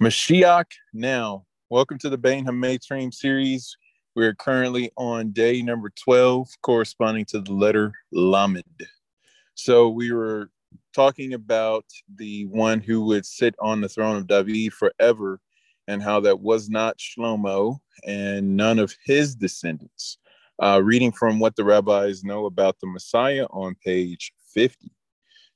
Mashiach now. Welcome to the Bein HaMetzrim series. We're currently on day number 12, corresponding to the letter Lamed. So we were talking about the one who would sit on the throne of David forever and how that was not Shlomo and none of his descendants. Uh, reading from what the rabbis know about the Messiah on page 50.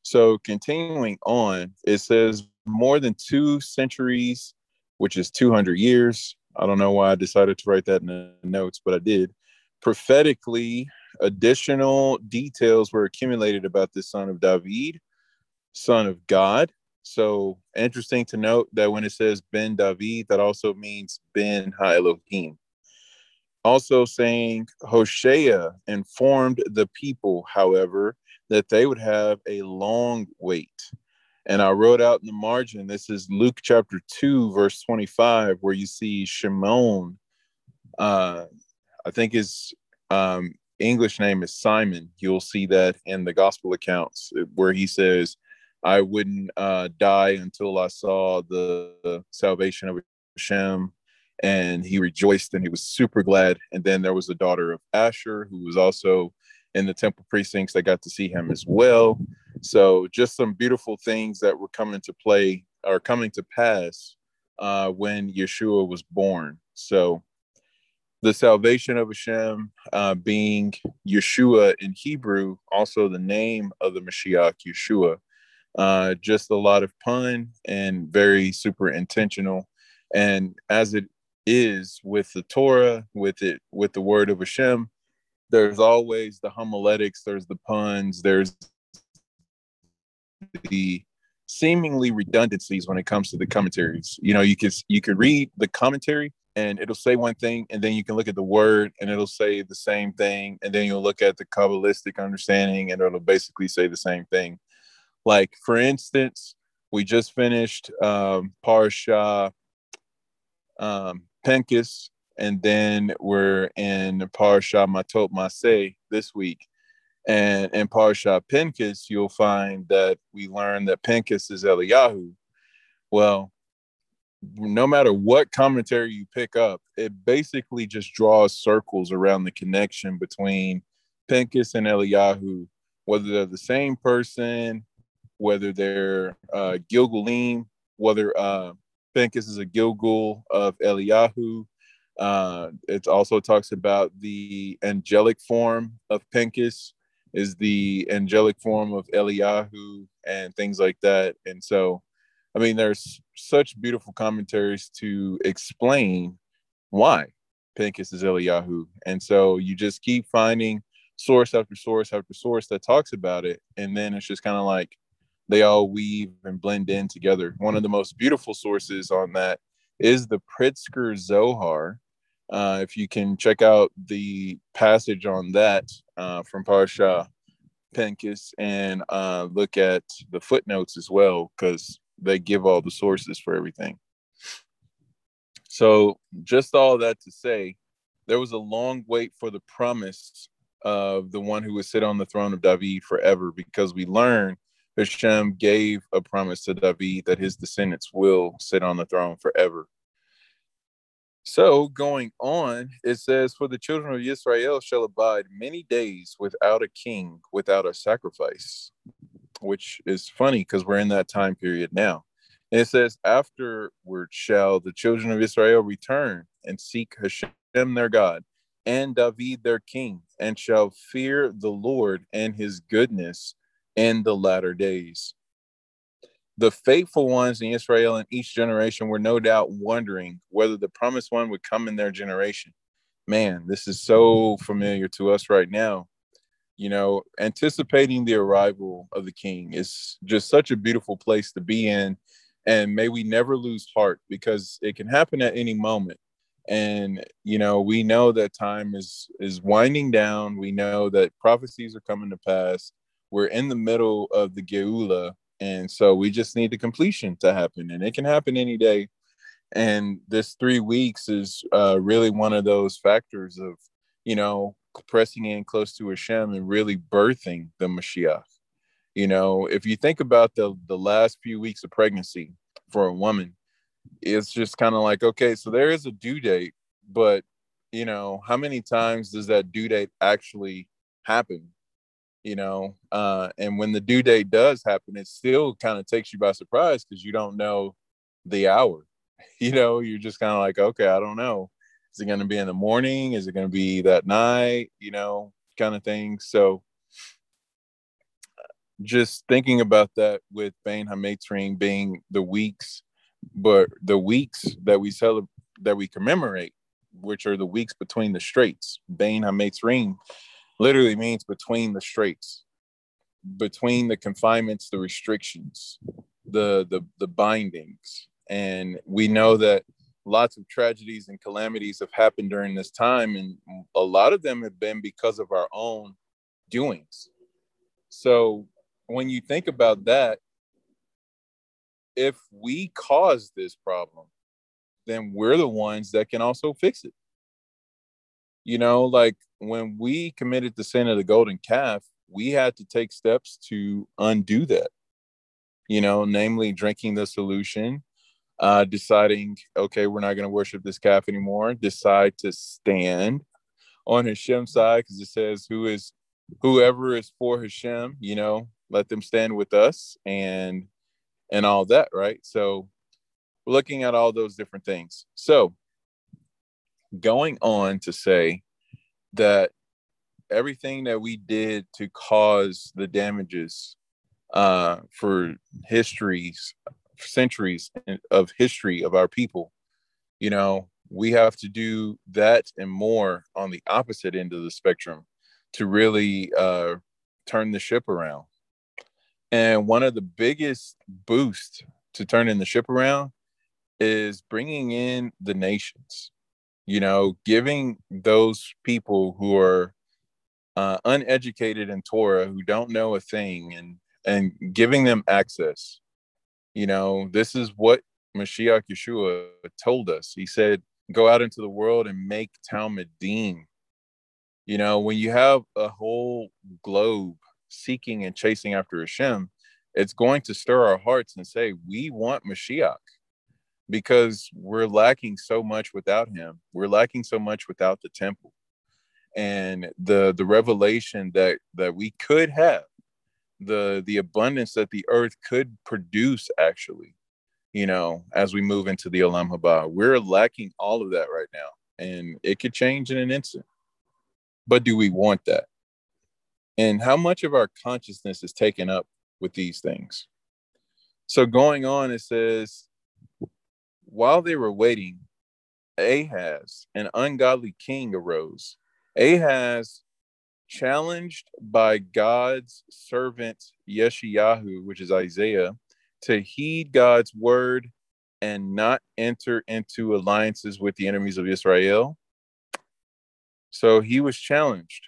So continuing on, it says more than two centuries, which is 200 years. I don't know why I decided to write that in the notes, but I did. Prophetically, additional details were accumulated about the son of David, son of God. So interesting to note that when it says Ben David, that also means Ben Ha Elohim. Also saying Hosea informed the people, however, that they would have a long wait. And I wrote out in the margin, this is Luke chapter 2, verse 25, where you see Shimon. Uh, I think his um, English name is Simon. You'll see that in the gospel accounts where he says, I wouldn't uh, die until I saw the salvation of Hashem. And he rejoiced and he was super glad. And then there was a daughter of Asher who was also in the temple precincts that got to see him as well. So just some beautiful things that were coming to play or coming to pass uh, when Yeshua was born. So the salvation of Hashem uh, being Yeshua in Hebrew, also the name of the Mashiach, Yeshua. Uh, just a lot of pun and very super intentional. And as it is with the Torah, with it, with the word of Hashem, there's always the homiletics, there's the puns, there's the seemingly redundancies when it comes to the commentaries. You know, you can you can read the commentary and it'll say one thing, and then you can look at the word and it'll say the same thing, and then you'll look at the kabbalistic understanding and it'll basically say the same thing. Like for instance, we just finished um, Parsha um, Pinchas, and then we're in Parsha Matot Masei this week. And in Parsha Pinchas, you'll find that we learn that Pinchas is Eliyahu. Well, no matter what commentary you pick up, it basically just draws circles around the connection between Pinchas and Eliyahu, whether they're the same person, whether they're uh, Gilgulim, whether uh, Pinchas is a Gilgul of Eliyahu. Uh, it also talks about the angelic form of Pinchas is the angelic form of Eliyahu and things like that. And so, I mean, there's such beautiful commentaries to explain why Pinchas is Eliyahu. And so you just keep finding source after source after source that talks about it. And then it's just kind of like they all weave and blend in together. One of the most beautiful sources on that is the Pritzker Zohar. Uh, if you can check out the passage on that uh, from Parsha Pinchas and uh, look at the footnotes as well, because they give all the sources for everything. So, just all that to say, there was a long wait for the promise of the one who would sit on the throne of David forever, because we learn Hashem gave a promise to David that his descendants will sit on the throne forever. So going on, it says, For the children of Israel shall abide many days without a king, without a sacrifice, which is funny because we're in that time period now. And it says, Afterward shall the children of Israel return and seek Hashem their God and David their king, and shall fear the Lord and his goodness in the latter days the faithful ones in Israel in each generation were no doubt wondering whether the promised one would come in their generation. Man, this is so familiar to us right now. You know, anticipating the arrival of the king is just such a beautiful place to be in. And may we never lose heart because it can happen at any moment. And you know, we know that time is is winding down. We know that prophecies are coming to pass. We're in the middle of the Geula, and so we just need the completion to happen, and it can happen any day. And this three weeks is uh, really one of those factors of, you know, pressing in close to Hashem and really birthing the Mashiach. You know, if you think about the the last few weeks of pregnancy for a woman, it's just kind of like, okay, so there is a due date, but you know, how many times does that due date actually happen? You know, uh, and when the due date does happen, it still kind of takes you by surprise because you don't know the hour. You know, you're just kind of like, okay, I don't know. Is it going to be in the morning? Is it going to be that night? You know, kind of thing. So, just thinking about that with Bein HaMetzrim being the weeks, but the weeks that we celebrate, that we commemorate, which are the weeks between the straits. Bein HaMetzrim literally means between the straits, between the confinements, the restrictions, the the the bindings. And we know that lots of tragedies and calamities have happened during this time, and a lot of them have been because of our own doings. So when you think about that, if we cause this problem, then we're the ones that can also fix it. You know, like when we committed the sin of the golden calf, we had to take steps to undo that. You know, namely drinking the solution, uh, deciding, okay, we're not going to worship this calf anymore, decide to stand on Hashem side because it says, who is whoever is for Hashem, you know, let them stand with us and and all that, right? So looking at all those different things. So going on to say that everything that we did to cause the damages uh, for histories, centuries of history of our people, you know, we have to do that and more on the opposite end of the spectrum to really uh, turn the ship around. And one of the biggest boosts to turning the ship around is bringing in the nations you know giving those people who are uh, uneducated in torah who don't know a thing and and giving them access. You know this is what mashiach yeshua told us. He said go out into the world and make talmidim you know when you have a whole globe seeking and chasing after hashem it's going to stir our hearts and say we want mashiach because we're lacking so much without him. We're lacking so much without the temple. And the the revelation that that we could have, the the abundance that the earth could produce actually, you know, as we move into the olam Haba. We're lacking all of that right now. And it could change in an instant. But do we want that? And how much of our consciousness is taken up with these things? So going on, it says, while they were waiting, Ahaz, an ungodly king, arose. Ahaz, challenged by God's servant Yeshayahu, which is Isaiah, to heed God's word and not enter into alliances with the enemies of Israel. So he was challenged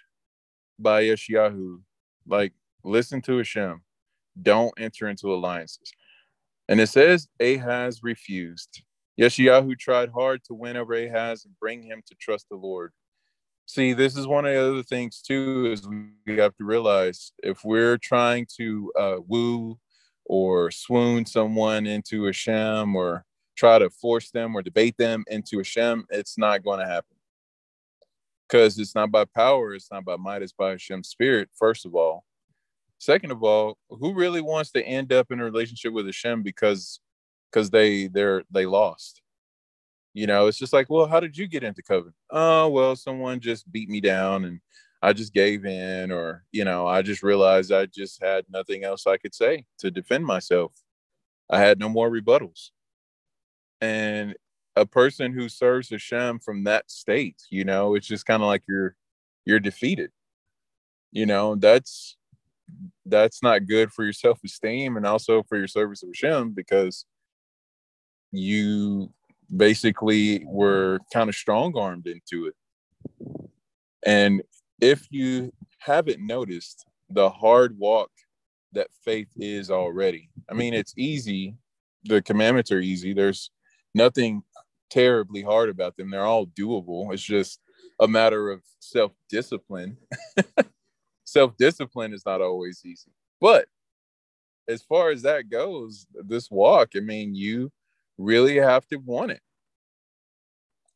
by Yeshayahu, like, listen to Hashem, don't enter into alliances. And it says Ahaz refused. Yeshayahu tried hard to win over Ahaz and bring him to trust the Lord. See, this is one of the other things too, is we have to realize if we're trying to uh, woo or swoon someone into Hashem or try to force them or debate them into Hashem, it's not going to happen. Because it's not by power, it's not by might, it's by Hashem's spirit, first of all. Second of all, who really wants to end up in a relationship with Hashem because because they they're they lost. You know, it's just like, well, how did you get into covenant? Oh, well, someone just beat me down and I just gave in, or you know, I just realized I just had nothing else I could say to defend myself. I had no more rebuttals. And a person who serves Hashem from that state, you know, it's just kind of like you're you're defeated. You know, that's that's not good for your self-esteem and also for your service of Hashem because you basically were kind of strong armed into it. And if you haven't noticed the hard walk that faith is already, I mean, it's easy. The commandments are easy. There's nothing terribly hard about them. They're all doable. It's just a matter of self discipline. self discipline is not always easy, but as far as that goes, this walk, I mean, you really have to want it.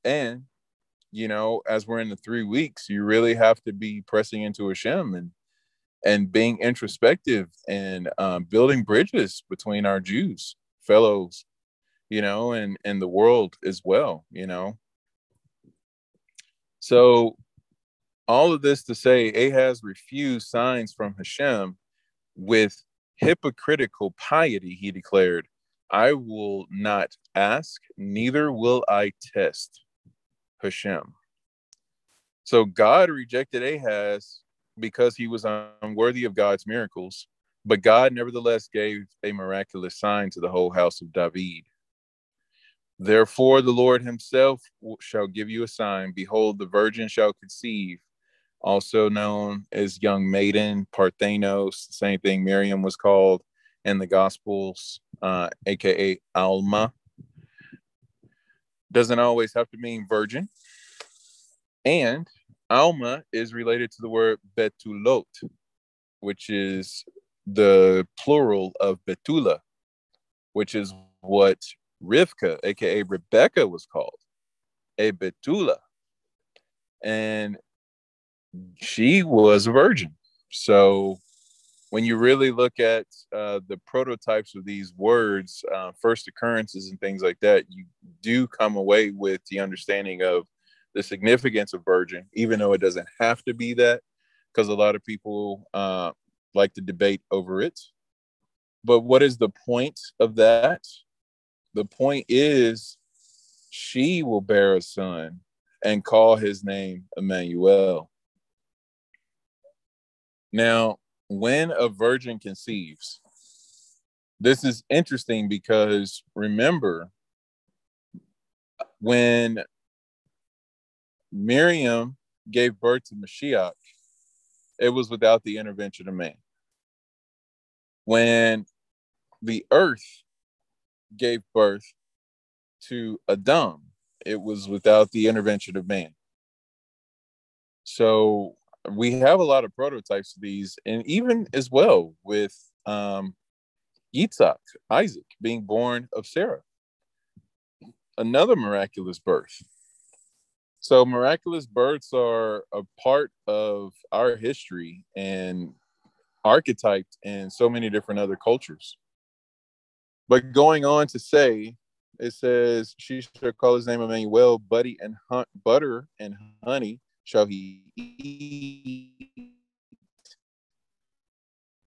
And, you know, as we're in the three weeks, you really have to be pressing into Hashem and and being introspective and um, building bridges between our Jews, fellows, you know, and and the world as well, you know. So all of this to say Ahaz refused signs from Hashem with hypocritical piety, he declared, I will not ask, neither will I test Hashem. So God rejected Ahaz because he was unworthy of God's miracles, but God nevertheless gave a miraculous sign to the whole house of David. Therefore, the Lord himself shall give you a sign. Behold, the virgin shall conceive, also known as young maiden, Parthenos, the same thing Miriam was called in the Gospels, uh, aka Alma. Doesn't always have to mean virgin. And Alma is related to the word betulot, which is the plural of betula, which is what Rivka, aka Rebecca, was called, a betula. And she was a virgin. So when you really look at uh, the prototypes of these words, uh, first occurrences and things like that, you do come away with the understanding of the significance of virgin, even though it doesn't have to be that, because a lot of people uh, like to debate over it. But what is the point of that? The point is she will bear a son and call his name Emmanuel. Now, when a virgin conceives, this is interesting because remember, when Miriam gave birth to Mashiach, it was without the intervention of man. When the earth gave birth to Adam, it was without the intervention of man. So we have a lot of prototypes of these, and even as well with um, Yitzhak, Isaac, being born of Sarah. Another miraculous birth. So miraculous births are a part of our history and archetyped in so many different other cultures. But going on to say, it says, "She shall call his name Emmanuel, buddy and butter and honey shall he eat,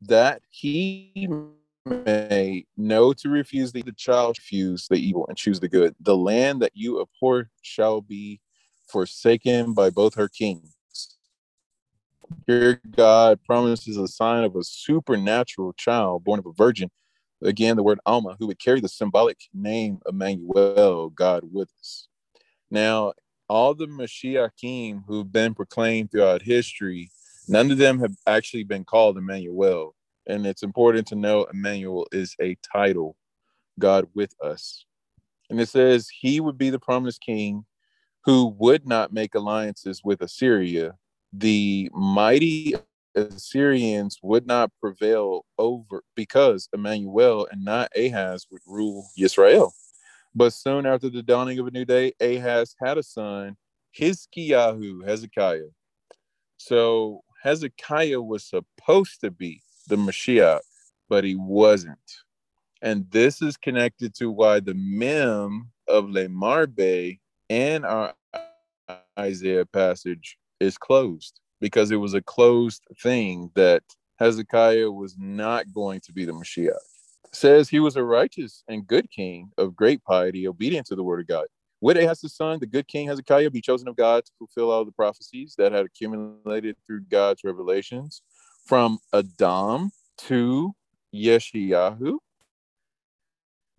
that he may know to refuse the, the child, refuse the evil and choose the good. The land that you abhor shall be forsaken by both her kings. Here, God promises a sign of a supernatural child born of a virgin. Again, the word Alma, who would carry the symbolic name Emmanuel, God with us. Now, all the Mashiachim who've been proclaimed throughout history, none of them have actually been called Emmanuel. And it's important to know Emmanuel is a title, God with us. And it says he would be the promised king who would not make alliances with Assyria. The mighty Assyrians would not prevail over because Emmanuel and not Ahaz would rule Israel. But soon after the dawning of a new day, Ahaz had a son, Hizkiyahu, Hezekiah. So Hezekiah was supposed to be the Mashiach, but he wasn't. And this is connected to why the mem of Lemarbeh and our Isaiah passage is closed because it was a closed thing that Hezekiah was not going to be the Mashiach. Says he was a righteous and good king of great piety, obedient to the word of God. Would Ahaz's son, the good king Hezekiah, be chosen of God to fulfill all the prophecies that had accumulated through God's revelations from Adam to Yeshayahu?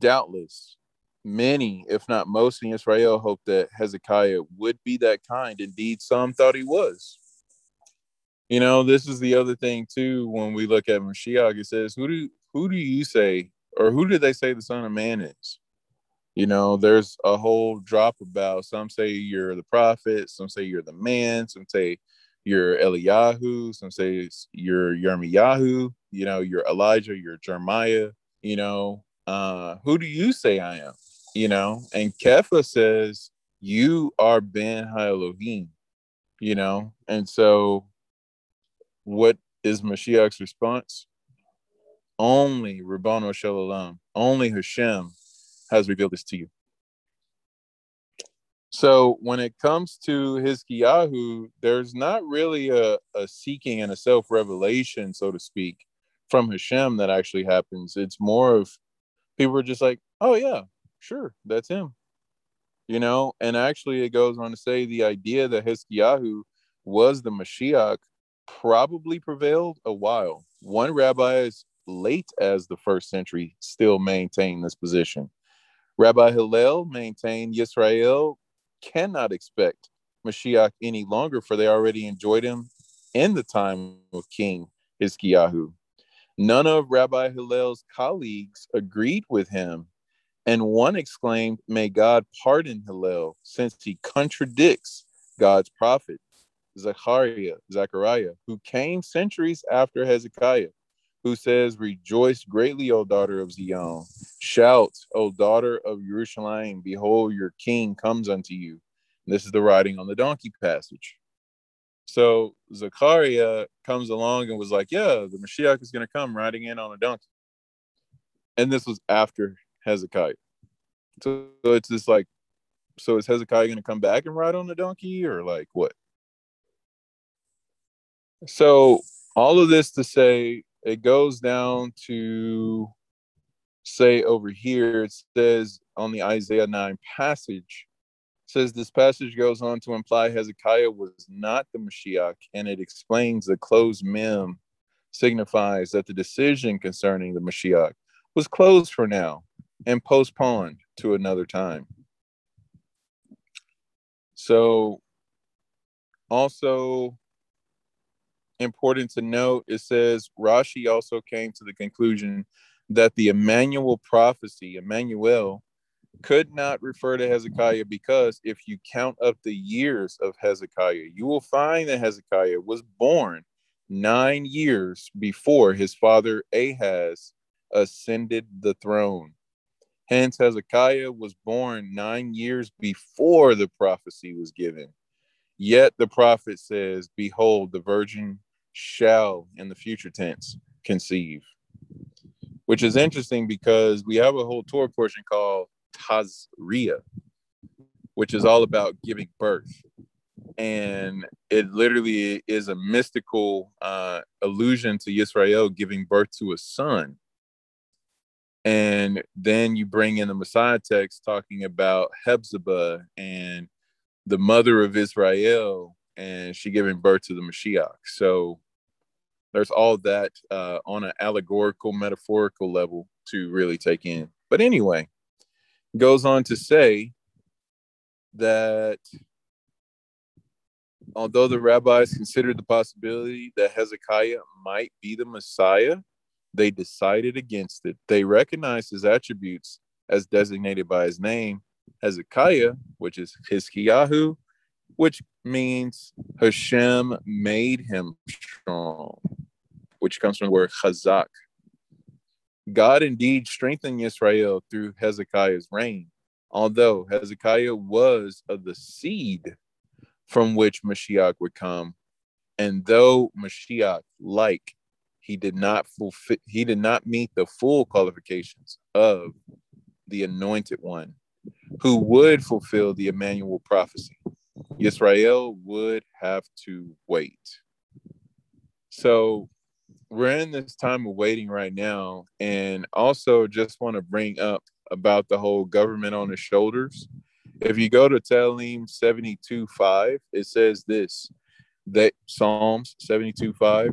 Doubtless, many, if not most in Israel, hoped that Hezekiah would be that kind. Indeed, some thought he was. You know, this is the other thing too. When we look at Mashiach, it says, "Who do who do you say, or who do they say the Son of Man is?" You know, there's a whole drop about. Some say you're the prophet, some say you're the man, some say you're Eliyahu, some say you're Yirmiyahu, you know, you're Elijah, you're Jeremiah, you know, uh, who do you say I am? You know, and Kepha says, You are Ben Elohim, you know, and so what is Mashiach's response? Only Rabbano Shalom, only Hashem has revealed this to you. So when it comes to Hizkiyahu, there's not really a, a seeking and a self-revelation, so to speak, from Hashem that actually happens. It's more of people are just like, oh yeah, sure, that's him. You know, and actually it goes on to say the idea that Hizkiyahu was the Mashiach probably prevailed a while. One rabbi as late as the first century still maintained this position. Rabbi Hillel maintained Yisrael cannot expect Mashiach any longer, for they already enjoyed him in the time of King Hizkiyahu. None of Rabbi Hillel's colleagues agreed with him, and one exclaimed, May God pardon Hillel, since he contradicts God's prophet, Zechariah, Zechariah, who came centuries after Hezekiah, who says, Rejoice greatly, O daughter of Zion. Shout, O daughter of Jerusalem, behold, your king comes unto you. And this is the riding on the donkey passage. So Zechariah comes along and was like, Yeah, the Mashiach is going to come riding in on a donkey. And this was after Hezekiah. So, so it's just like, so is Hezekiah going to come back and ride on the donkey or like what? So all of this to say, it goes down to say over here, it says on the Isaiah 9 passage, says this passage goes on to imply Hezekiah was not the Mashiach, and it explains the closed mem signifies that the decision concerning the Mashiach was closed for now and postponed to another time. So, also important to note, it says Rashi also came to the conclusion that the Emmanuel prophecy, Emmanuel, could not refer to Hezekiah because if you count up the years of Hezekiah, you will find that Hezekiah was born nine years before his father Ahaz ascended the throne. Hence, Hezekiah was born nine years before the prophecy was given. Yet the prophet says, Behold, the virgin shall, in the future tense, conceive. Which is interesting because we have a whole Torah portion called Tazria, which is all about giving birth. And it literally is a mystical uh, allusion to Yisrael giving birth to a son. And then you bring in the Messiah text talking about Hephzibah and the mother of Israel, and she giving birth to the Mashiach. So there's all that uh, on an allegorical, metaphorical level to really take in. But anyway, goes on to say that although the rabbis considered the possibility that Hezekiah might be the Messiah, they decided against it. They recognized his attributes as designated by his name, Hezekiah, which is Hizkiyahu, which means Hashem made him strong, which comes from the word chazak, God indeed strengthened Israel through Hezekiah's reign, although Hezekiah was of the seed from which Mashiach would come. And though Mashiach, like he did not fulfill, he did not meet the full qualifications of the anointed one who would fulfill the Emmanuel prophecy. Israel would have to wait. So we're in this time of waiting right now and also just want to bring up about the whole government on the shoulders if you go to Tehillim 72 5 it says this that psalms 72 5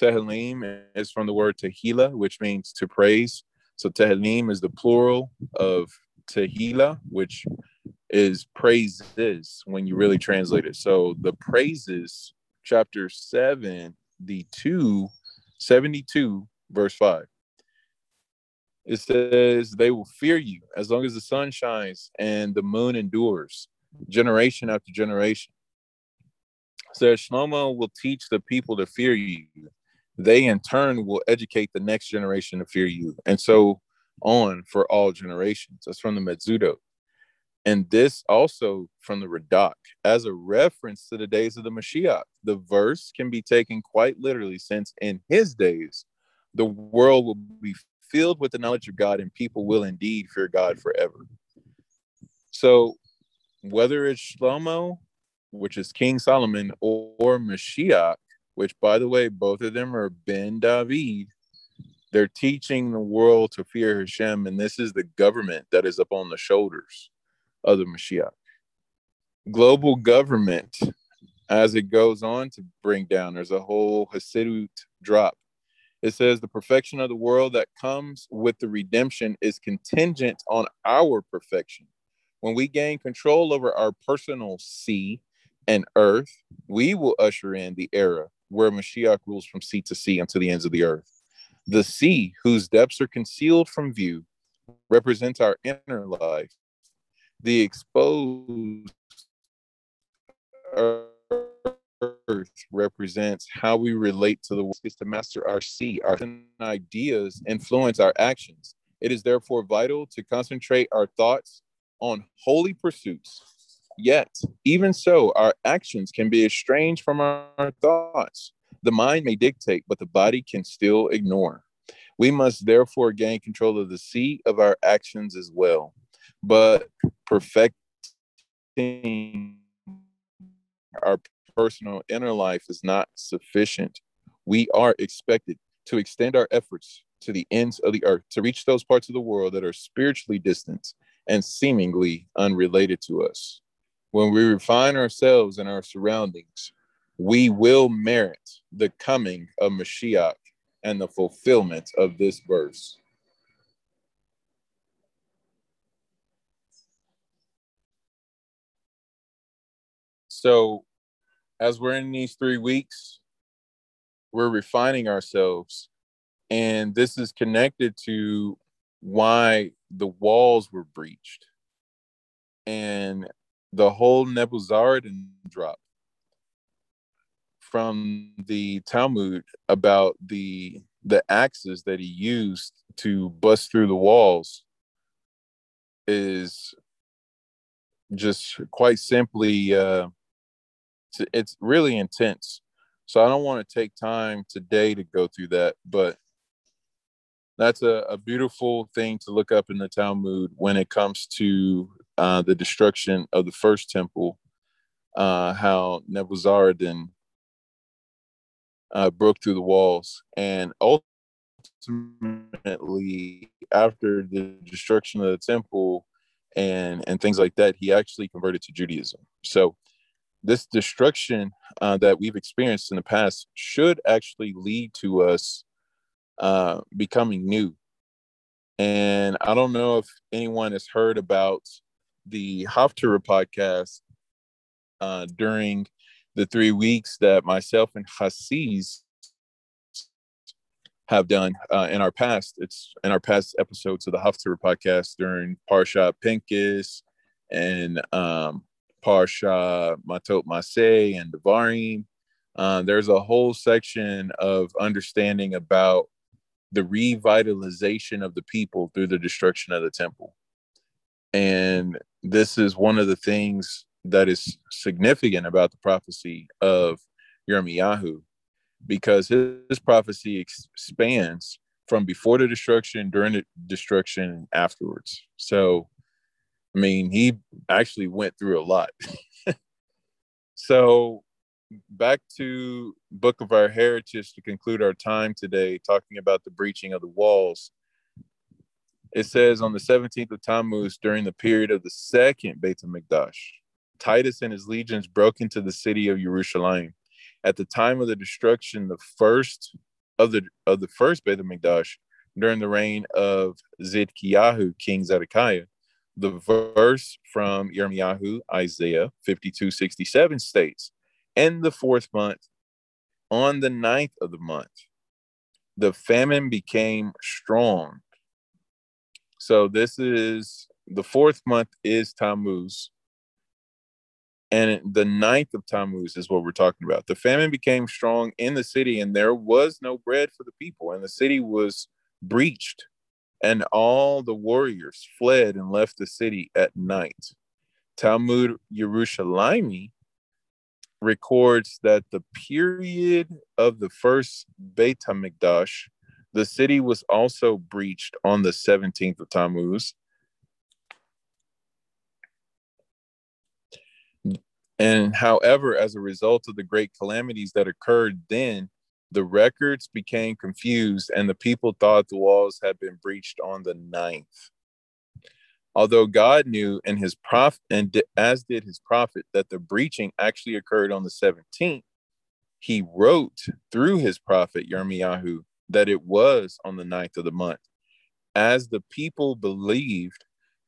Tehillim is from the word tehillah which means to praise so Tehillim is the plural of tehillah which is praises when you really translate it so the praises chapter 7 the 2 72, verse 5. It says, They will fear you as long as the sun shines and the moon endures, generation after generation. says Shlomo will teach the people to fear you. They in turn will educate the next generation to fear you, and so on for all generations. That's from the Metzudot. And this also from the Radak as a reference to the days of the Mashiach. The verse can be taken quite literally, since in his days, the world will be filled with the knowledge of God and people will indeed fear God forever. So, whether it's Shlomo, which is King Solomon, or, or Mashiach, which by the way, both of them are Ben David, they're teaching the world to fear Hashem, and this is the government that is upon the shoulders of the Mashiach. Global government, as it goes on to bring down, there's a whole Hasidut drop. It says the perfection of the world that comes with the redemption is contingent on our perfection. When we gain control over our personal sea and earth, we will usher in the era where Mashiach rules from sea to sea unto the ends of the earth. The sea, whose depths are concealed from view, represents our inner life the exposed earth represents how we relate to the world. Is to master our sea our ideas influence our actions. It is therefore vital to concentrate our thoughts on holy pursuits. Yet even so our actions can be estranged from our thoughts. The mind may dictate but the body can still ignore. We must therefore gain control of the sea of our actions as well but perfecting our personal inner life is not sufficient. We are expected to extend our efforts to the ends of the earth, to reach those parts of the world that are spiritually distant and seemingly unrelated to us. When we refine ourselves and our surroundings, we will merit the coming of Mashiach and the fulfillment of this verse. So, as we're in these three weeks, we're refining ourselves. And this is connected to why the walls were breached and the whole Nebuzaradan drop from the Talmud about the the axes that he used to bust through the walls is just quite simply uh, it's really intense. So I don't want to take time today to go through that, but that's a, a beautiful thing to look up in the Talmud when it comes to uh, the destruction of the first temple, uh, how Nebuzaradan uh, broke through the walls. And ultimately, after the destruction of the temple and, and things like that, he actually converted to Judaism. So this destruction uh, that we've experienced in the past should actually lead to us uh, becoming new. And I don't know if anyone has heard about the Haftarah podcast uh, during the three weeks that myself and Hassiz have done uh, in our past. It's in our past episodes of the Haftarah podcast during Parsha Pinchas and um, Parsha Matot Masei and Devarim. Uh, there's a whole section of understanding about the revitalization of the people through the destruction of the temple. And this is one of the things that is significant about the prophecy of Yirmiyahu, because his, his prophecy expands from before the destruction, during the destruction, and afterwards. So I mean, he actually went through a lot. so, back to Book of Our Heritage to conclude our time today, talking about the breaching of the walls. It says on the 17th of Tammuz, during the period of the second Beit HaMikdash, Titus and his legions broke into the city of Jerusalem. At the time of the destruction, the first of the of the first Beit HaMikdash, during the reign of Zidkiyahu, King Zedekiah, the verse from Yirmiyahu, Isaiah 52 67 states, In the fourth month, on the ninth of the month, the famine became strong. So this is the fourth month is Tammuz. And the ninth of Tammuz is what we're talking about. The famine became strong in the city, and there was no bread for the people, and the city was breached, and all the warriors fled and left the city at night. Talmud Yerushalmi records that the period of the first Beit HaMikdash, the city was also breached on the 17th of Tammuz, And however, as a result of the great calamities that occurred then, the records became confused and the people thought the walls had been breached on the ninth. Although God knew and his prophet, and as did his prophet, that the breaching actually occurred on the 17th, he wrote through his prophet Yirmiyahu that it was on the ninth of the month. As the people believed,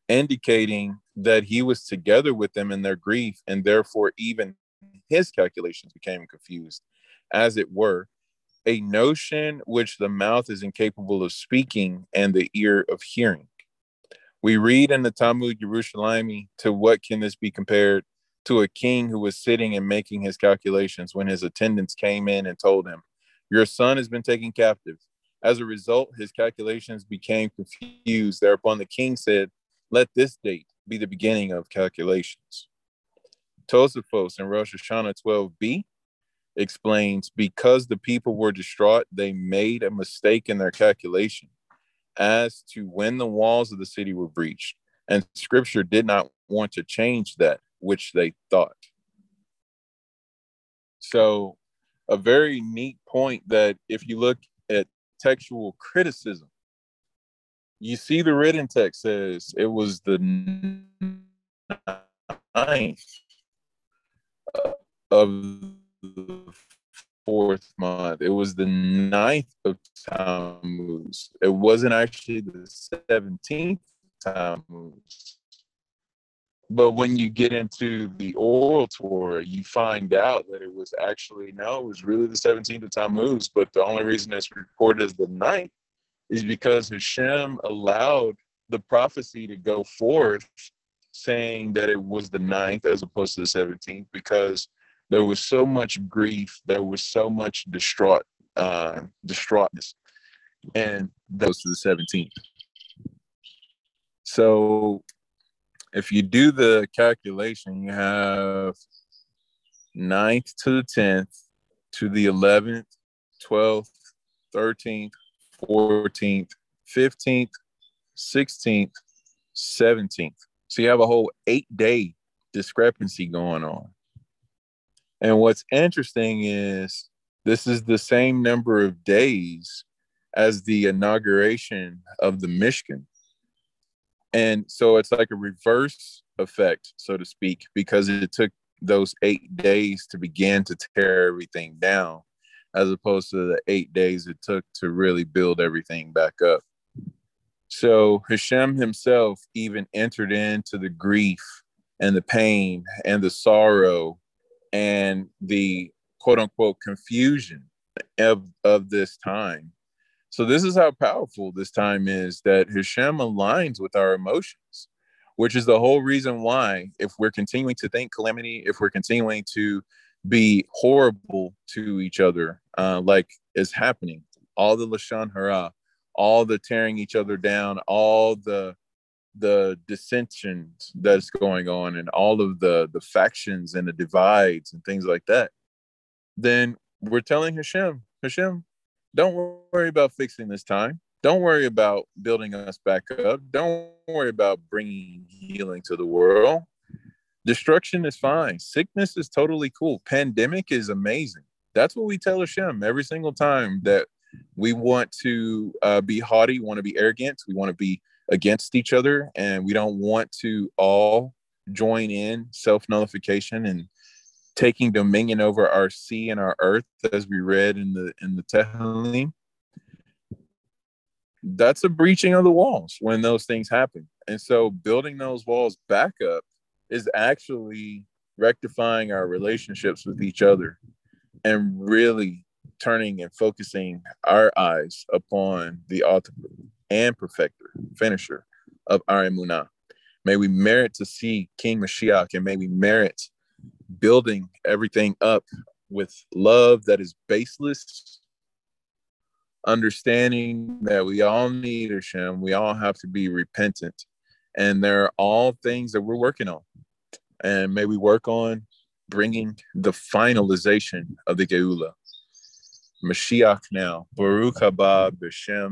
indicating that he was together with them in their grief, and therefore even his calculations became confused, as it were, a notion which the mouth is incapable of speaking and the ear of hearing. We read in the Talmud Yerushalmi, to what can this be compared to a king who was sitting and making his calculations when his attendants came in and told him, Your son has been taken captive. As a result, his calculations became confused. Thereupon the king said, Let this date be the beginning of calculations. Tosafos in Rosh Hashanah 12b explains because the people were distraught, they made a mistake in their calculation as to when the walls of the city were breached. And scripture did not want to change that which they thought. So, a very neat point that if you look at textual criticism, you see the written text says it was the ninth of the fourth month. It was the ninth of Tammuz. It wasn't actually the 17th Tammuz. But when you get into the oral Torah, you find out that it was actually, no, it was really the 17th of Tammuz. But the only reason it's recorded as the ninth is because Hashem allowed the prophecy to go forth saying that it was the ninth as opposed to the 17th because there was so much grief, there was so much distraught uh distraughtness. And that was to the 17th. So if you do the calculation, you have 9th to the 10th to the 11th, 12th, 13th, 14th, 15th, 16th, 17th. So you have a whole eight day discrepancy going on. And what's interesting is this is the same number of days as the inauguration of the Mishkan. And so it's like a reverse effect, so to speak, because it took those eight days to begin to tear everything down as opposed to the eight days it took to really build everything back up. So Hashem himself even entered into the grief and the pain and the sorrow and the quote unquote confusion of, of this time. So this is how powerful this time is that Hashem aligns with our emotions, which is the whole reason why if we're continuing to think calamity, if we're continuing to be horrible to each other, uh, like is happening. All the lashon hara, all the tearing each other down, all the the dissensions that's going on, and all of the the factions and the divides and things like that. Then we're telling Hashem, Hashem, don't worry about fixing this time. Don't worry about building us back up. Don't worry about bringing healing to the world. Destruction is fine. Sickness is totally cool. Pandemic is amazing. That's what we tell Hashem every single time that we want to uh, be haughty, want to be arrogant, we want to be against each other, and we don't want to all join in self nullification and taking dominion over our sea and our earth, as we read in the in the Tehillim. That's a breaching of the walls when those things happen, and so building those walls back up is actually rectifying our relationships with each other and really turning and focusing our eyes upon the author and perfecter, finisher of our emunah. May we merit to see King Mashiach and may we merit building everything up with love that is baseless, understanding that we all need Hashem, we all have to be repentant, and there are all things that we're working on. And may we work on bringing the finalization of the Geula. Mashiach now. Baruch haba b'shem